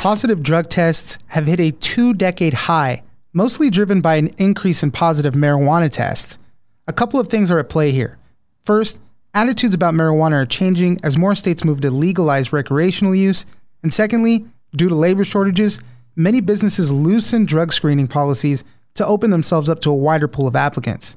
Positive drug tests have hit a two decade high, mostly driven by an increase in positive marijuana tests. A couple of things are at play here. First, attitudes about marijuana are changing as more states move to legalize recreational use. And secondly, due to labor shortages, many businesses loosen drug screening policies to open themselves up to a wider pool of applicants.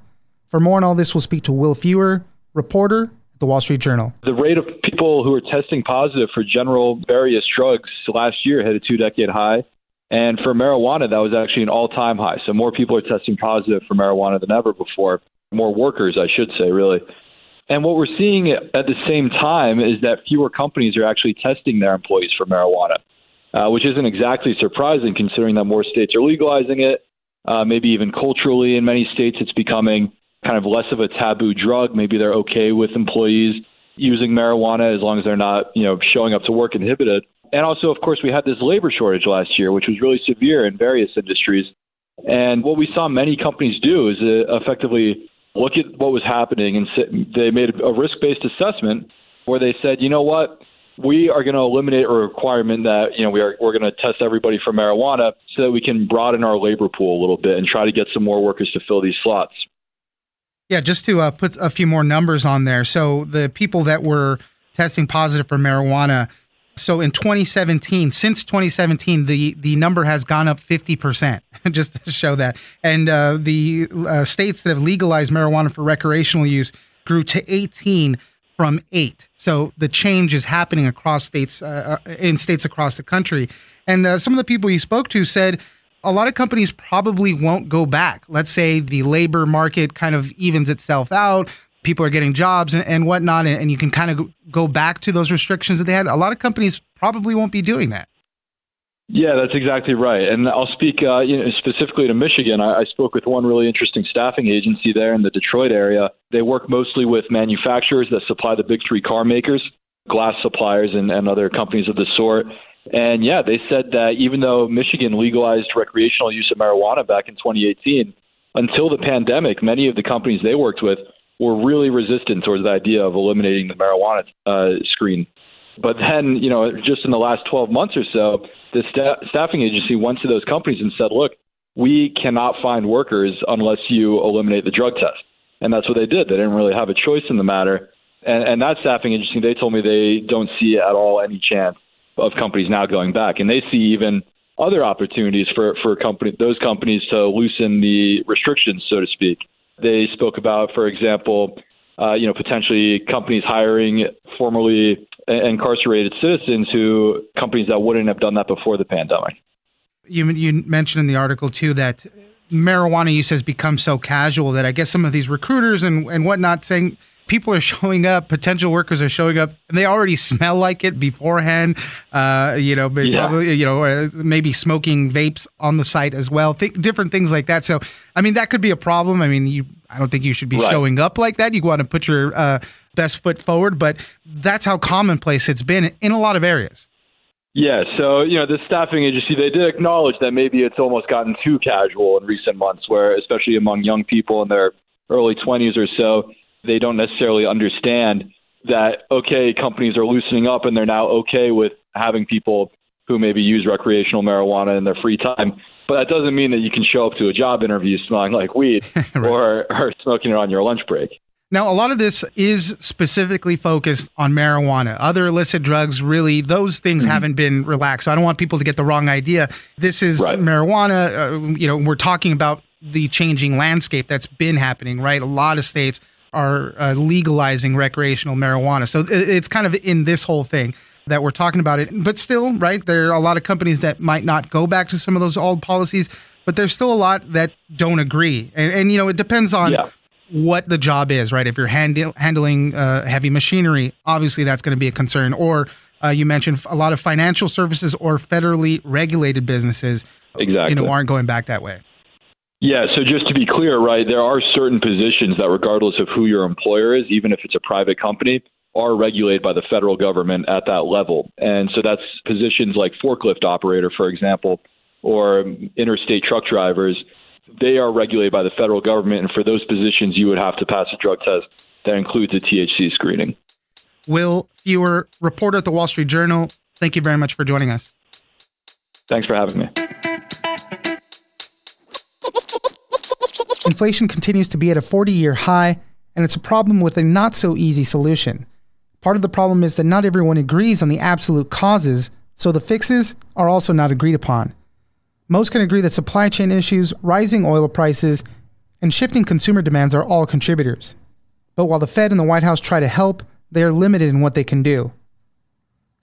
For more on all this, we'll speak to Will Feuer, reporter the Wall Street Journal. The rate of people who are testing positive for general various drugs last year hit a two decade high. And for marijuana, that was actually an all time high. So more people are testing positive for marijuana than ever before. More workers, I should say, really. And what we're seeing at the same time is that fewer companies are actually testing their employees for marijuana, uh, which isn't exactly surprising considering that more states are legalizing it. Uh, maybe even culturally, in many states, it's becoming kind of less of a taboo drug. Maybe they're okay with employees using marijuana as long as they're not, you know, showing up to work inhibited. And also, of course, we had this labor shortage last year, which was really severe in various industries. And what we saw many companies do is uh, effectively look at what was happening and they made a risk based assessment where they said, you know what, we are going to eliminate a requirement that you know we are we're going to test everybody for marijuana so that we can broaden our labor pool a little bit and try to get some more workers to fill these slots. Yeah, just to uh, put a few more numbers on there. So the people that were testing positive for marijuana. So in 2017, since 2017, the the number has gone up 50 percent, just to show that. And uh, the uh, states that have legalized marijuana for recreational use grew to 18 from eight. So the change is happening across states uh, uh in states across the country. And uh, some of the people you spoke to said a lot of companies probably won't go back. Let's say the labor market kind of evens itself out, people are getting jobs and, and whatnot, and, and you can kind of go back to those restrictions that they had. A lot of companies probably won't be doing that. Yeah, that's exactly right. And I'll speak uh, you know, specifically to Michigan. I, I spoke with one really interesting staffing agency there in the Detroit area. They work mostly with manufacturers that supply the big three car makers, glass suppliers, and, and other companies of the sort. And yeah, they said that even though Michigan legalized recreational use of marijuana back in 2018, until the pandemic, many of the companies they worked with were really resistant towards the idea of eliminating the marijuana uh, screen. But then, you know, just in the last 12 months or so, the sta- staffing agency went to those companies and said, look, we cannot find workers unless you eliminate the drug test. And that's what they did. They didn't really have a choice in the matter. And, and that staffing agency, they told me they don't see at all any chance of companies now going back, and they see even other opportunities for for company those companies to loosen the restrictions, so to speak. They spoke about, for example, uh, you know, potentially companies hiring formerly incarcerated citizens who companies that wouldn't have done that before the pandemic. You you mentioned in the article too that marijuana use has become so casual that I guess some of these recruiters and and whatnot saying people are showing up, potential workers are showing up, and they already smell like it beforehand. Uh, you know, yeah. probably you know uh, maybe smoking vapes on the site as well. Th- different things like that. So, I mean, that could be a problem. I mean, you, I don't think you should be right. showing up like that. You want to put your uh, best foot forward, but that's how commonplace it's been in a lot of areas. Yeah, so you know the staffing agency they did acknowledge that maybe it's almost gotten too casual in recent months, where especially among young people in their early 20s or so, they don't necessarily understand that okay, companies are loosening up and they're now okay with having people who maybe use recreational marijuana in their free time. But that doesn't mean that you can show up to a job interview smelling like weed right. or, or smoking it on your lunch break. Now, a lot of this is specifically focused on marijuana. Other illicit drugs, really, those things mm-hmm. haven't been relaxed. So I don't want people to get the wrong idea. This is right. marijuana. Uh, you know, we're talking about the changing landscape that's been happening, right? A lot of states are uh, legalizing recreational marijuana. So it's kind of in this whole thing that we're talking about it. But still, right, there are a lot of companies that might not go back to some of those old policies, but there's still a lot that don't agree. And, and you know, it depends on yeah. what the job is, right? If you're handling uh, heavy machinery, obviously that's going to be a concern. Or Uh, you mentioned a lot of financial services or federally regulated businesses. Exactly. You know, aren't going back that way. Yeah, so just to be clear, right, there are certain positions that, regardless of who your employer is, even if it's a private company, are regulated by the federal government at that level. And so that's positions like forklift operator, for example, or interstate truck drivers. They are regulated by the federal government. And for those positions, you would have to pass a drug test that includes a THC screening. Will Feuer, reporter at the Wall Street Journal, thank you very much for joining us. Thanks for having me. Inflation continues to be at a 40 year high, and it's a problem with a not so easy solution. Part of the problem is that not everyone agrees on the absolute causes, so the fixes are also not agreed upon. Most can agree that supply chain issues, rising oil prices, and shifting consumer demands are all contributors. But while the Fed and the White House try to help, they are limited in what they can do.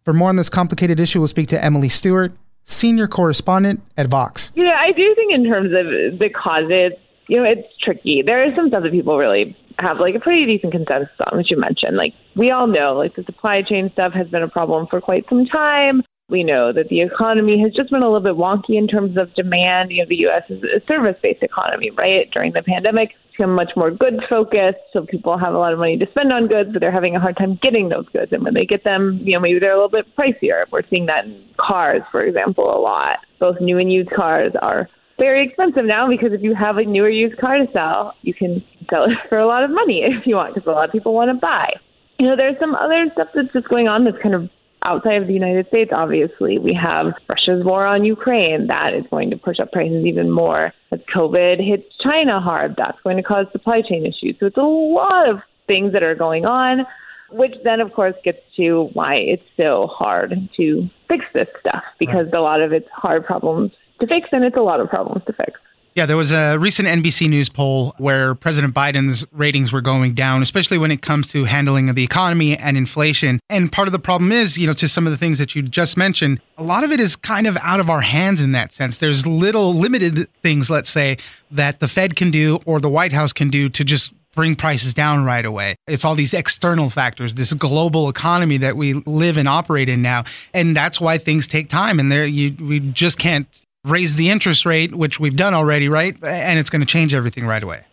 For more on this complicated issue, we'll speak to Emily Stewart, senior correspondent at Vox. Yeah, I do think in terms of the causes, you know, it's tricky. There is some stuff that people really have like a pretty decent consensus on, which you mentioned. Like we all know, like the supply chain stuff has been a problem for quite some time. We know that the economy has just been a little bit wonky in terms of demand. You know, the U.S. is a service-based economy, right? During the pandemic, it's become much more goods focused, so people have a lot of money to spend on goods, but they're having a hard time getting those goods. And when they get them, you know, maybe they're a little bit pricier. We're seeing that in cars, for example, a lot. Both new and used cars are very expensive now because if you have a newer used car to sell, you can sell it for a lot of money if you want, because a lot of people want to buy. You know, there's some other stuff that's just going on that's kind of outside of the United States, obviously. We have Russia's war on Ukraine. That is going to push up prices even more. As COVID hits China hard, that's going to cause supply chain issues. So it's a lot of things that are going on, which then, of course, gets to why it's so hard to fix this stuff because right. a lot of it's hard problems to fix, and it's a lot of problems to fix. Yeah, there was a recent NBC News poll where President Biden's ratings were going down, especially when it comes to handling of the economy and inflation. And part of the problem is, you know, to some of the things that you just mentioned, a lot of it is kind of out of our hands in that sense. There's little limited things, let's say, that the Fed can do or the White House can do to just bring prices down right away. It's all these external factors, this global economy that we live and operate in now. And that's why things take time and there you we just can't raise the interest rate, which we've done already, right? And it's going to change everything right away.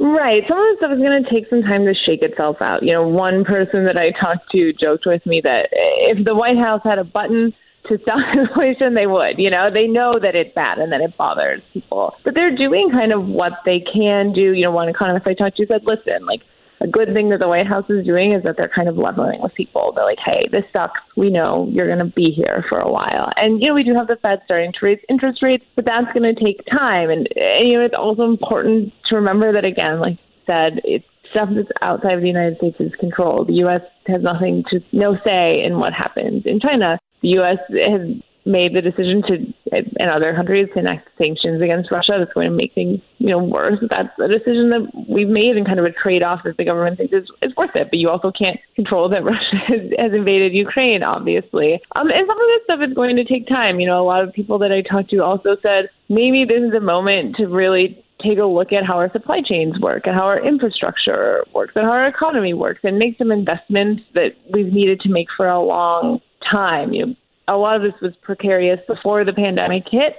Right. Some of this stuff is going to take some time to shake itself out. You know, one person that I talked to joked with me that if the White House had a button to stop inflation, they would. You know, they know that it's bad and that it bothers people, but they're doing kind of what they can do. You know, one economist I talked to said, listen, like, a good thing that the White House is doing is that they're kind of leveling with people. They're like, hey, this sucks. We know you're going to be here for a while. And, you know, we do have the Fed starting to raise interest rates, but that's going to take time. And, and, you know, it's also important to remember that, again, like I said, it's stuff that's outside of the United States' control. The U.S. has nothing to, no say in what happens in China. The U.S. has made the decision to, and other countries, to enact sanctions against Russia. That's going to make things, you know, worse. That's a decision that we've made and kind of a trade-off that the government thinks is, is worth it. But you also can't control that Russia has, has invaded Ukraine, obviously. Um, and some of this stuff is going to take time. You know, a lot of people that I talked to also said maybe this is a moment to really take a look at how our supply chains work and how our infrastructure works and how our economy works and make some investments that we've needed to make for a long time. You know, a lot of this was precarious before the pandemic hit.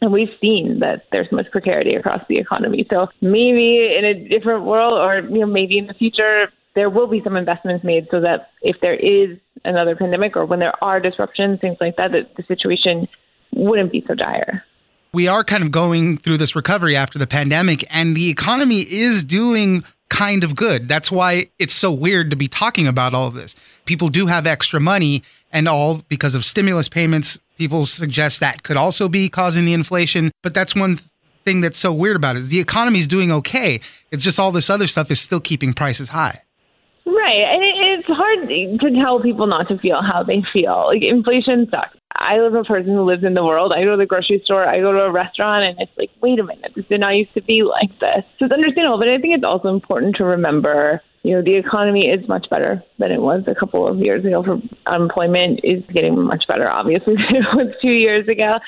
And we've seen that there's much precarity across the economy. So maybe in a different world, or you know, maybe in the future, there will be some investments made so that if there is another pandemic or when there are disruptions, things like that, that the situation wouldn't be so dire we are kind of going through this recovery after the pandemic, and the economy is doing kind of good. That's why it's so weird to be talking about all of this. People do have extra money, and all because of stimulus payments. People suggest that could also be causing the inflation. But that's one thing that's so weird about it. The economy is doing okay. It's just all this other stuff is still keeping prices high. Right. And it's hard to tell people not to feel how they feel. Like inflation sucks. I live a person who lives in the world. I go to the grocery store, I go to a restaurant, and it's like, wait a minute, this did not used to be like this. So it's understandable, but I think it's also important to remember you know, the economy is much better than it was a couple of years ago. For unemployment is getting much better, obviously, than it was two years ago.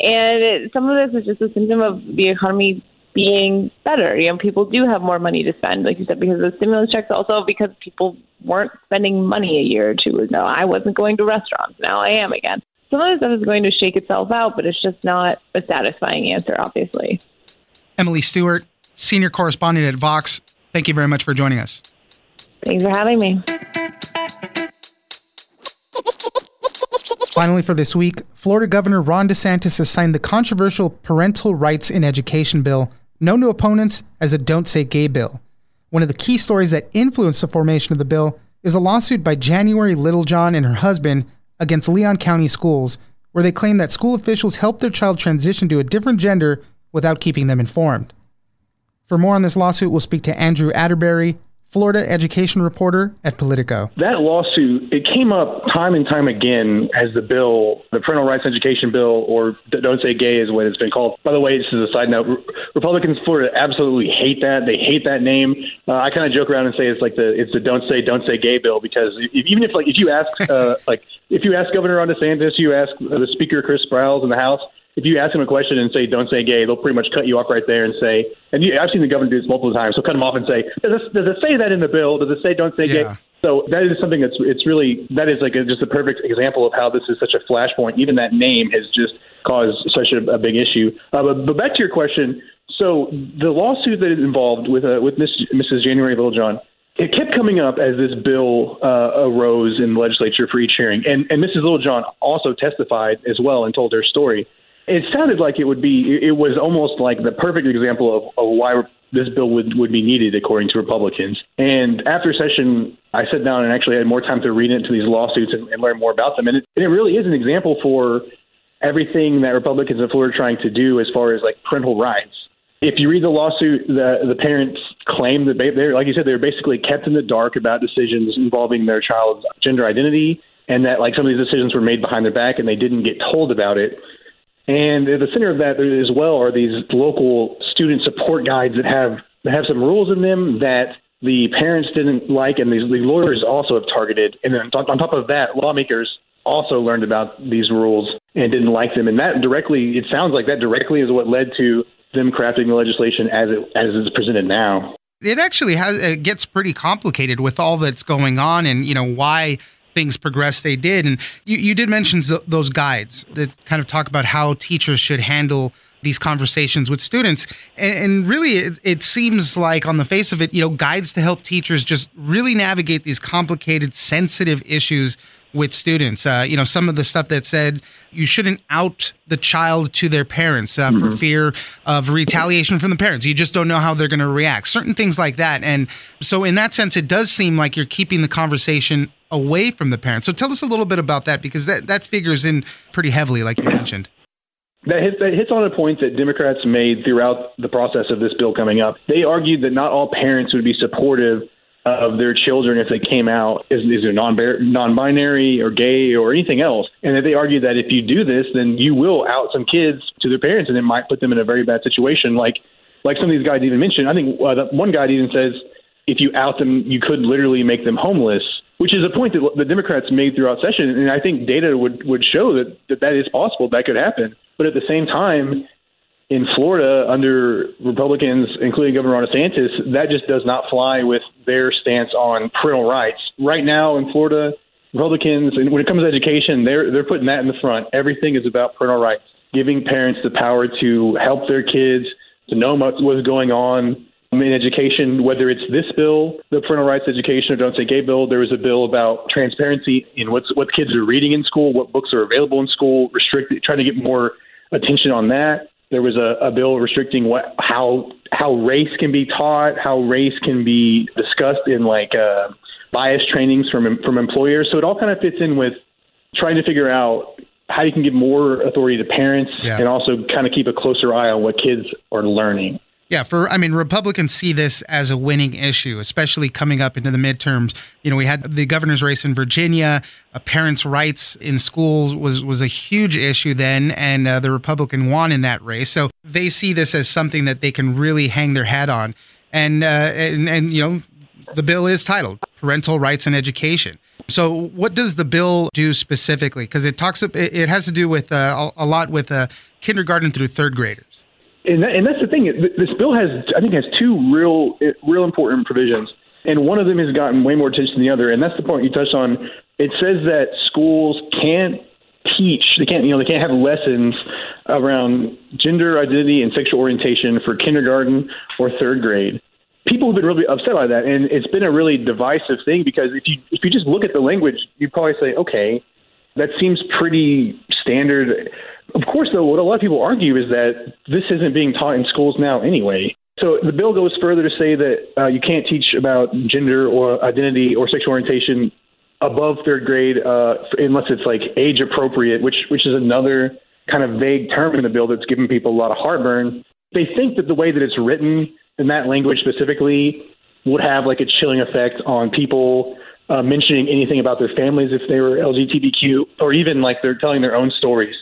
And it, some of this is just a symptom of the economy being better. You know, people do have more money to spend, like you said, because of the stimulus checks, also because people weren't spending money a year or two ago. I wasn't going to restaurants. Now I am again. Some of this stuff is going to shake itself out, but it's just not a satisfying answer, obviously. Emily Stewart, senior correspondent at Vox, thank you very much for joining us. Thanks for having me. Finally, for this week, Florida Governor Ron DeSantis has signed the controversial Parental Rights in Education bill, known to opponents as a Don't Say Gay bill. One of the key stories that influenced the formation of the bill is a lawsuit by January Littlejohn and her husband against Leon County schools, where they claim that school officials helped their child transition to a different gender without keeping them informed. For more on this lawsuit, we'll speak to Andrew Atterbury, Florida education reporter at Politico. That lawsuit, it came up time and time again as the bill, the Parental Rights Education Bill, or Don't Say Gay is what it's been called. By the way, just as a side note, Republicans in Florida absolutely hate that. They hate that name. Uh, I kind of joke around and say it's like the it's the Don't Say Don't Say Gay bill because if, even if like if you ask uh, like if you ask Governor Ron DeSantis, you ask the Speaker Chris Sprowls in the House, if you ask them a question and say don't say gay, they'll pretty much cut you off right there and say, and you, I've seen the governor do this multiple times. So cut them off and say, does it, does it say that in the bill? Does it say don't say yeah. gay? So that is something that's it's really that is like a, just a perfect example of how this is such a flashpoint. Even that name has just caused such a, a big issue. Uh, but, but back to your question. So the lawsuit that is involved with uh, with Miss, Mrs. January Littlejohn it kept coming up as this bill uh, arose in the legislature for each hearing. And, and Mrs. Littlejohn also testified as well and told her story it sounded like it would be it was almost like the perfect example of, of why this bill would, would be needed according to Republicans. And after session, I sat down and actually had more time to read into these lawsuits and, and learn more about them. And it, and it really is an example for everything that Republicans in Florida are trying to do as far as like parental rights. If you read the lawsuit, the the parents claim that they, they're like you said they're basically kept in the dark about decisions involving their child's gender identity, and that like some of these decisions were made behind their back and they didn't get told about it. And at the center of that as well are these local student support guides that have that have some rules in them that the parents didn't like, and these the lawyers also have targeted. And then on top of that, lawmakers also learned about these rules and didn't like them. And that directly, it sounds like that directly is what led to them crafting the legislation as it as it's presented now. It actually has it gets pretty complicated with all that's going on, and you know why things progress they did. And you, you did mention those guides that kind of talk about how teachers should handle these conversations with students. And, and really, it, it, seems like on the face of it, you know, guides to help teachers just really navigate these complicated, sensitive issues with students. Uh, you know, some of the stuff that said you shouldn't out the child to their parents uh, mm-hmm. for fear of retaliation from the parents. You just don't know how they're going to react. Certain things like that. And so, in that sense, it does seem like you're keeping the conversation away from the parents. So tell us a little bit about that because that, that figures in pretty heavily, like you mentioned. That hits, that hits on a point that Democrats made throughout the process of this bill coming up. They argued that not all parents would be supportive of their children if they came out as, non non-binary or gay or anything else, and that they argued that if you do this, then you will out some kids to their parents, and it might put them in a very bad situation. Like like some of these guys even mentioned. I think uh, one guy even says if you out them, you could literally make them homeless which is a point that the Democrats made throughout session, and I think data would would show that that, that is possible, that could happen. But at the same time, in Florida, under Republicans, including Governor Ron DeSantis, that just does not fly with their stance on parental rights. Right now in Florida, Republicans, and when it comes to education, they're they're putting that in the front. Everything is about parental rights, giving parents the power to help their kids, to know what's going on, in education, whether it's this bill, the parental rights education or don't say gay bill, there was a bill about transparency in what's what kids are reading in school, what books are available in school, restrict trying to get more attention on that. There was a, a bill restricting what how how race can be taught, how race can be discussed in like uh, bias trainings from from employers. So it all kind of fits in with trying to figure out how you can give more authority to parents yeah. and also kind of keep a closer eye on what kids are learning. Yeah, for I mean, Republicans see this as a winning issue, especially coming up into the midterms. You know, we had the governor's race in Virginia. Parents' rights in schools was was a huge issue then, and uh, the Republican won in that race. So they see this as something that they can really hang their hat on. And uh, and and you know, the bill is titled "Parental Rights and Education." So, what does the bill do specifically? Because it talks, it has to do with uh, a lot with uh, kindergarten through third graders. And, and that's the thing. This bill has, I think, has two real, real important provisions, and one of them has gotten way more attention than the other. And that's the point you touched on. It says that schools can't teach, they can't, you know, they can't have lessons around gender identity and sexual orientation for kindergarten or third grade. People have been really upset by that, and it's been a really divisive thing because if you if you just look at the language, you probably say, okay, that seems pretty standard. Of course, though, what a lot of people argue is that this isn't being taught in schools now anyway. So the bill goes further to say that uh, you can't teach about gender or identity or sexual orientation above third grade uh, unless it's like age appropriate, which which is another kind of vague term in the bill that's given people a lot of heartburn. They think that the way that it's written in that language specifically would have like a chilling effect on people uh, mentioning anything about their families if they were LGBTQ, or even like they're telling their own stories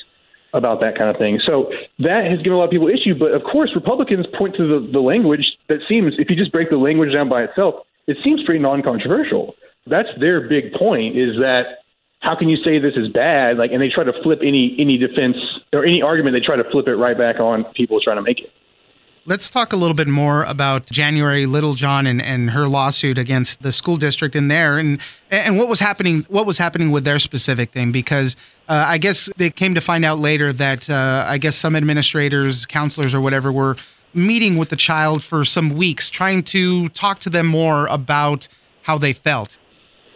about that kind of thing. So that has given a lot of people issue. But of course, Republicans point to the, the language that seems, if you just break the language down by itself, it seems pretty non-controversial. That's their big point: is that how can you say this is bad? Like, and they try to flip any any defense or any argument. They try to flip it right back on people trying to make it. Let's talk a little bit more about January Littlejohn and, and her lawsuit against the school district in there and and what was happening what was happening with their specific thing because uh, I guess they came to find out later that uh, I guess some administrators, counselors or whatever were meeting with the child for some weeks trying to talk to them more about how they felt.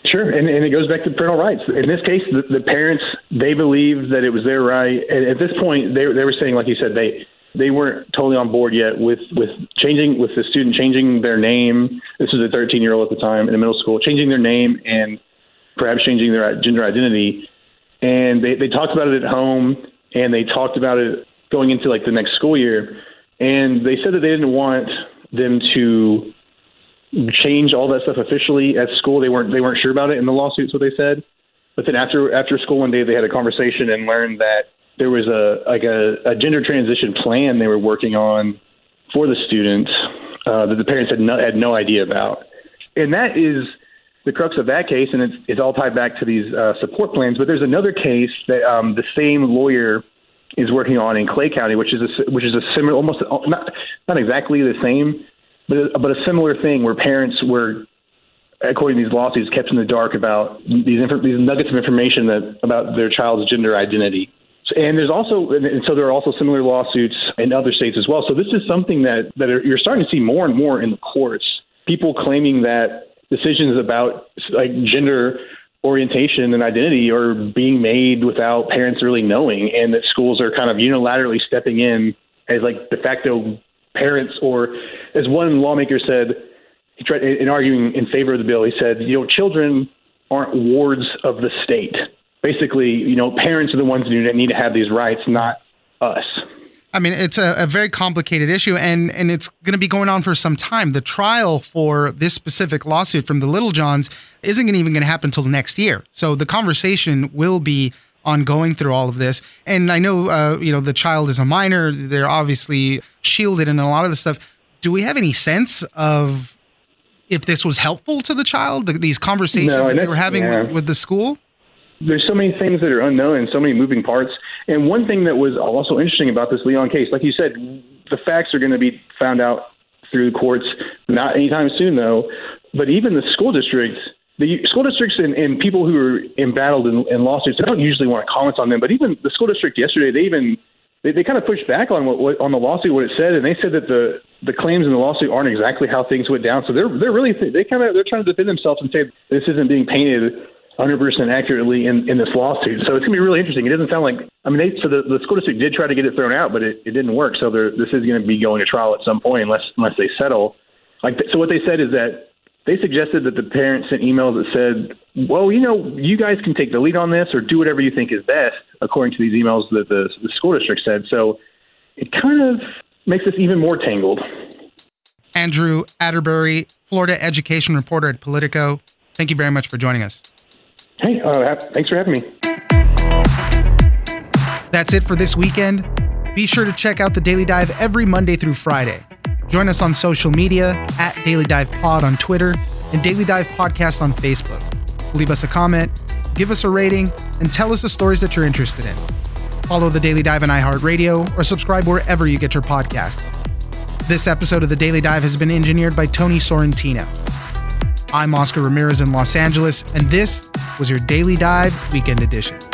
Sure, and, and it goes back to parental rights. In this case, the, the parents they believed that it was their right, and at this point, they they were saying, like you said, they they weren't totally on board yet with with changing with the student changing their name. This was a 13 year old at the time in the middle school, changing their name and perhaps changing their gender identity. And they they talked about it at home, and they talked about it going into like the next school year. And they said that they didn't want them to change all that stuff officially at school. They weren't they weren't sure about it in the lawsuits. What they said. But then after after school one day, they had a conversation and learned that there was a like a, a gender transition plan they were working on for the students uh, that the parents had no, had no idea about, and that is the crux of that case, and it's, it's all tied back to these uh, support plans. But there's another case that um, the same lawyer is working on in Clay County, which is a which is a similar, almost not not exactly the same, but but a similar thing where parents were, according to these lawsuits, kept in the dark about these these nuggets of information that about their child's gender identity. And there's also, and so there are also similar lawsuits in other states as well. So this is something that that are, you're starting to see more and more in the courts. People claiming that decisions about like gender orientation and identity are being made without parents really knowing, and that schools are kind of unilaterally stepping in as like de facto parents, or as one lawmaker said, he tried in arguing in favor of the bill. He said, you know, children aren't wards of the state basically, you know, parents are the ones that need to have these rights, not us. I mean, it's a, a very complicated issue, and and it's going to be going on for some time. The trial for this specific lawsuit from the Littlejohns isn't gonna even going to happen until next year. So the conversation will be ongoing through all of this. And I know, uh, you know, the child is a minor; they're obviously shielded in a lot of this stuff. Do we have any sense of if this was helpful to the child? These conversations no, that they were having yeah. with, with the school there's so many things that are unknown and so many moving parts. And one thing that was also interesting about this Leon case, like you said, the facts are going to be found out through the courts, not anytime soon though. But even the school districts, the school districts and, and people who are embattled in, in lawsuits, they don't usually want to comment on them. But even the school district yesterday, they even they, they kind of pushed back on what, what on the lawsuit what it said, and they said that the the claims in the lawsuit aren't exactly how things went down. So they're they're really they kind of they're trying to defend themselves and say this isn't being painted 100% accurately in, in this lawsuit. So it's going to be really interesting. It doesn't sound like, I mean, they, so the, the school district did try to get it thrown out, but it, it didn't work. So this is going to be going to trial at some point unless, unless they settle. Like, so what they said is that they suggested that the parents sent emails that said, well, you know, you guys can take the lead on this or do whatever you think is best, according to these emails that the, the school district said. So it kind of makes this even more tangled. Andrew Atterbury, Florida education reporter at Politico. Thank you very much for joining us. Hey, uh, thanks for having me. That's it for this weekend. Be sure to check out the Daily Dive every Monday through Friday. Join us on social media at Daily Dive Pod on Twitter and Daily Dive Podcast on Facebook. Leave us a comment, give us a rating, and tell us the stories that you're interested in. Follow the Daily Dive on iHeartRadio or subscribe wherever you get your podcast. This episode of the Daily Dive has been engineered by Tony Sorrentino. I'm Oscar Ramirez in Los Angeles, and this was your Daily Dive Weekend Edition.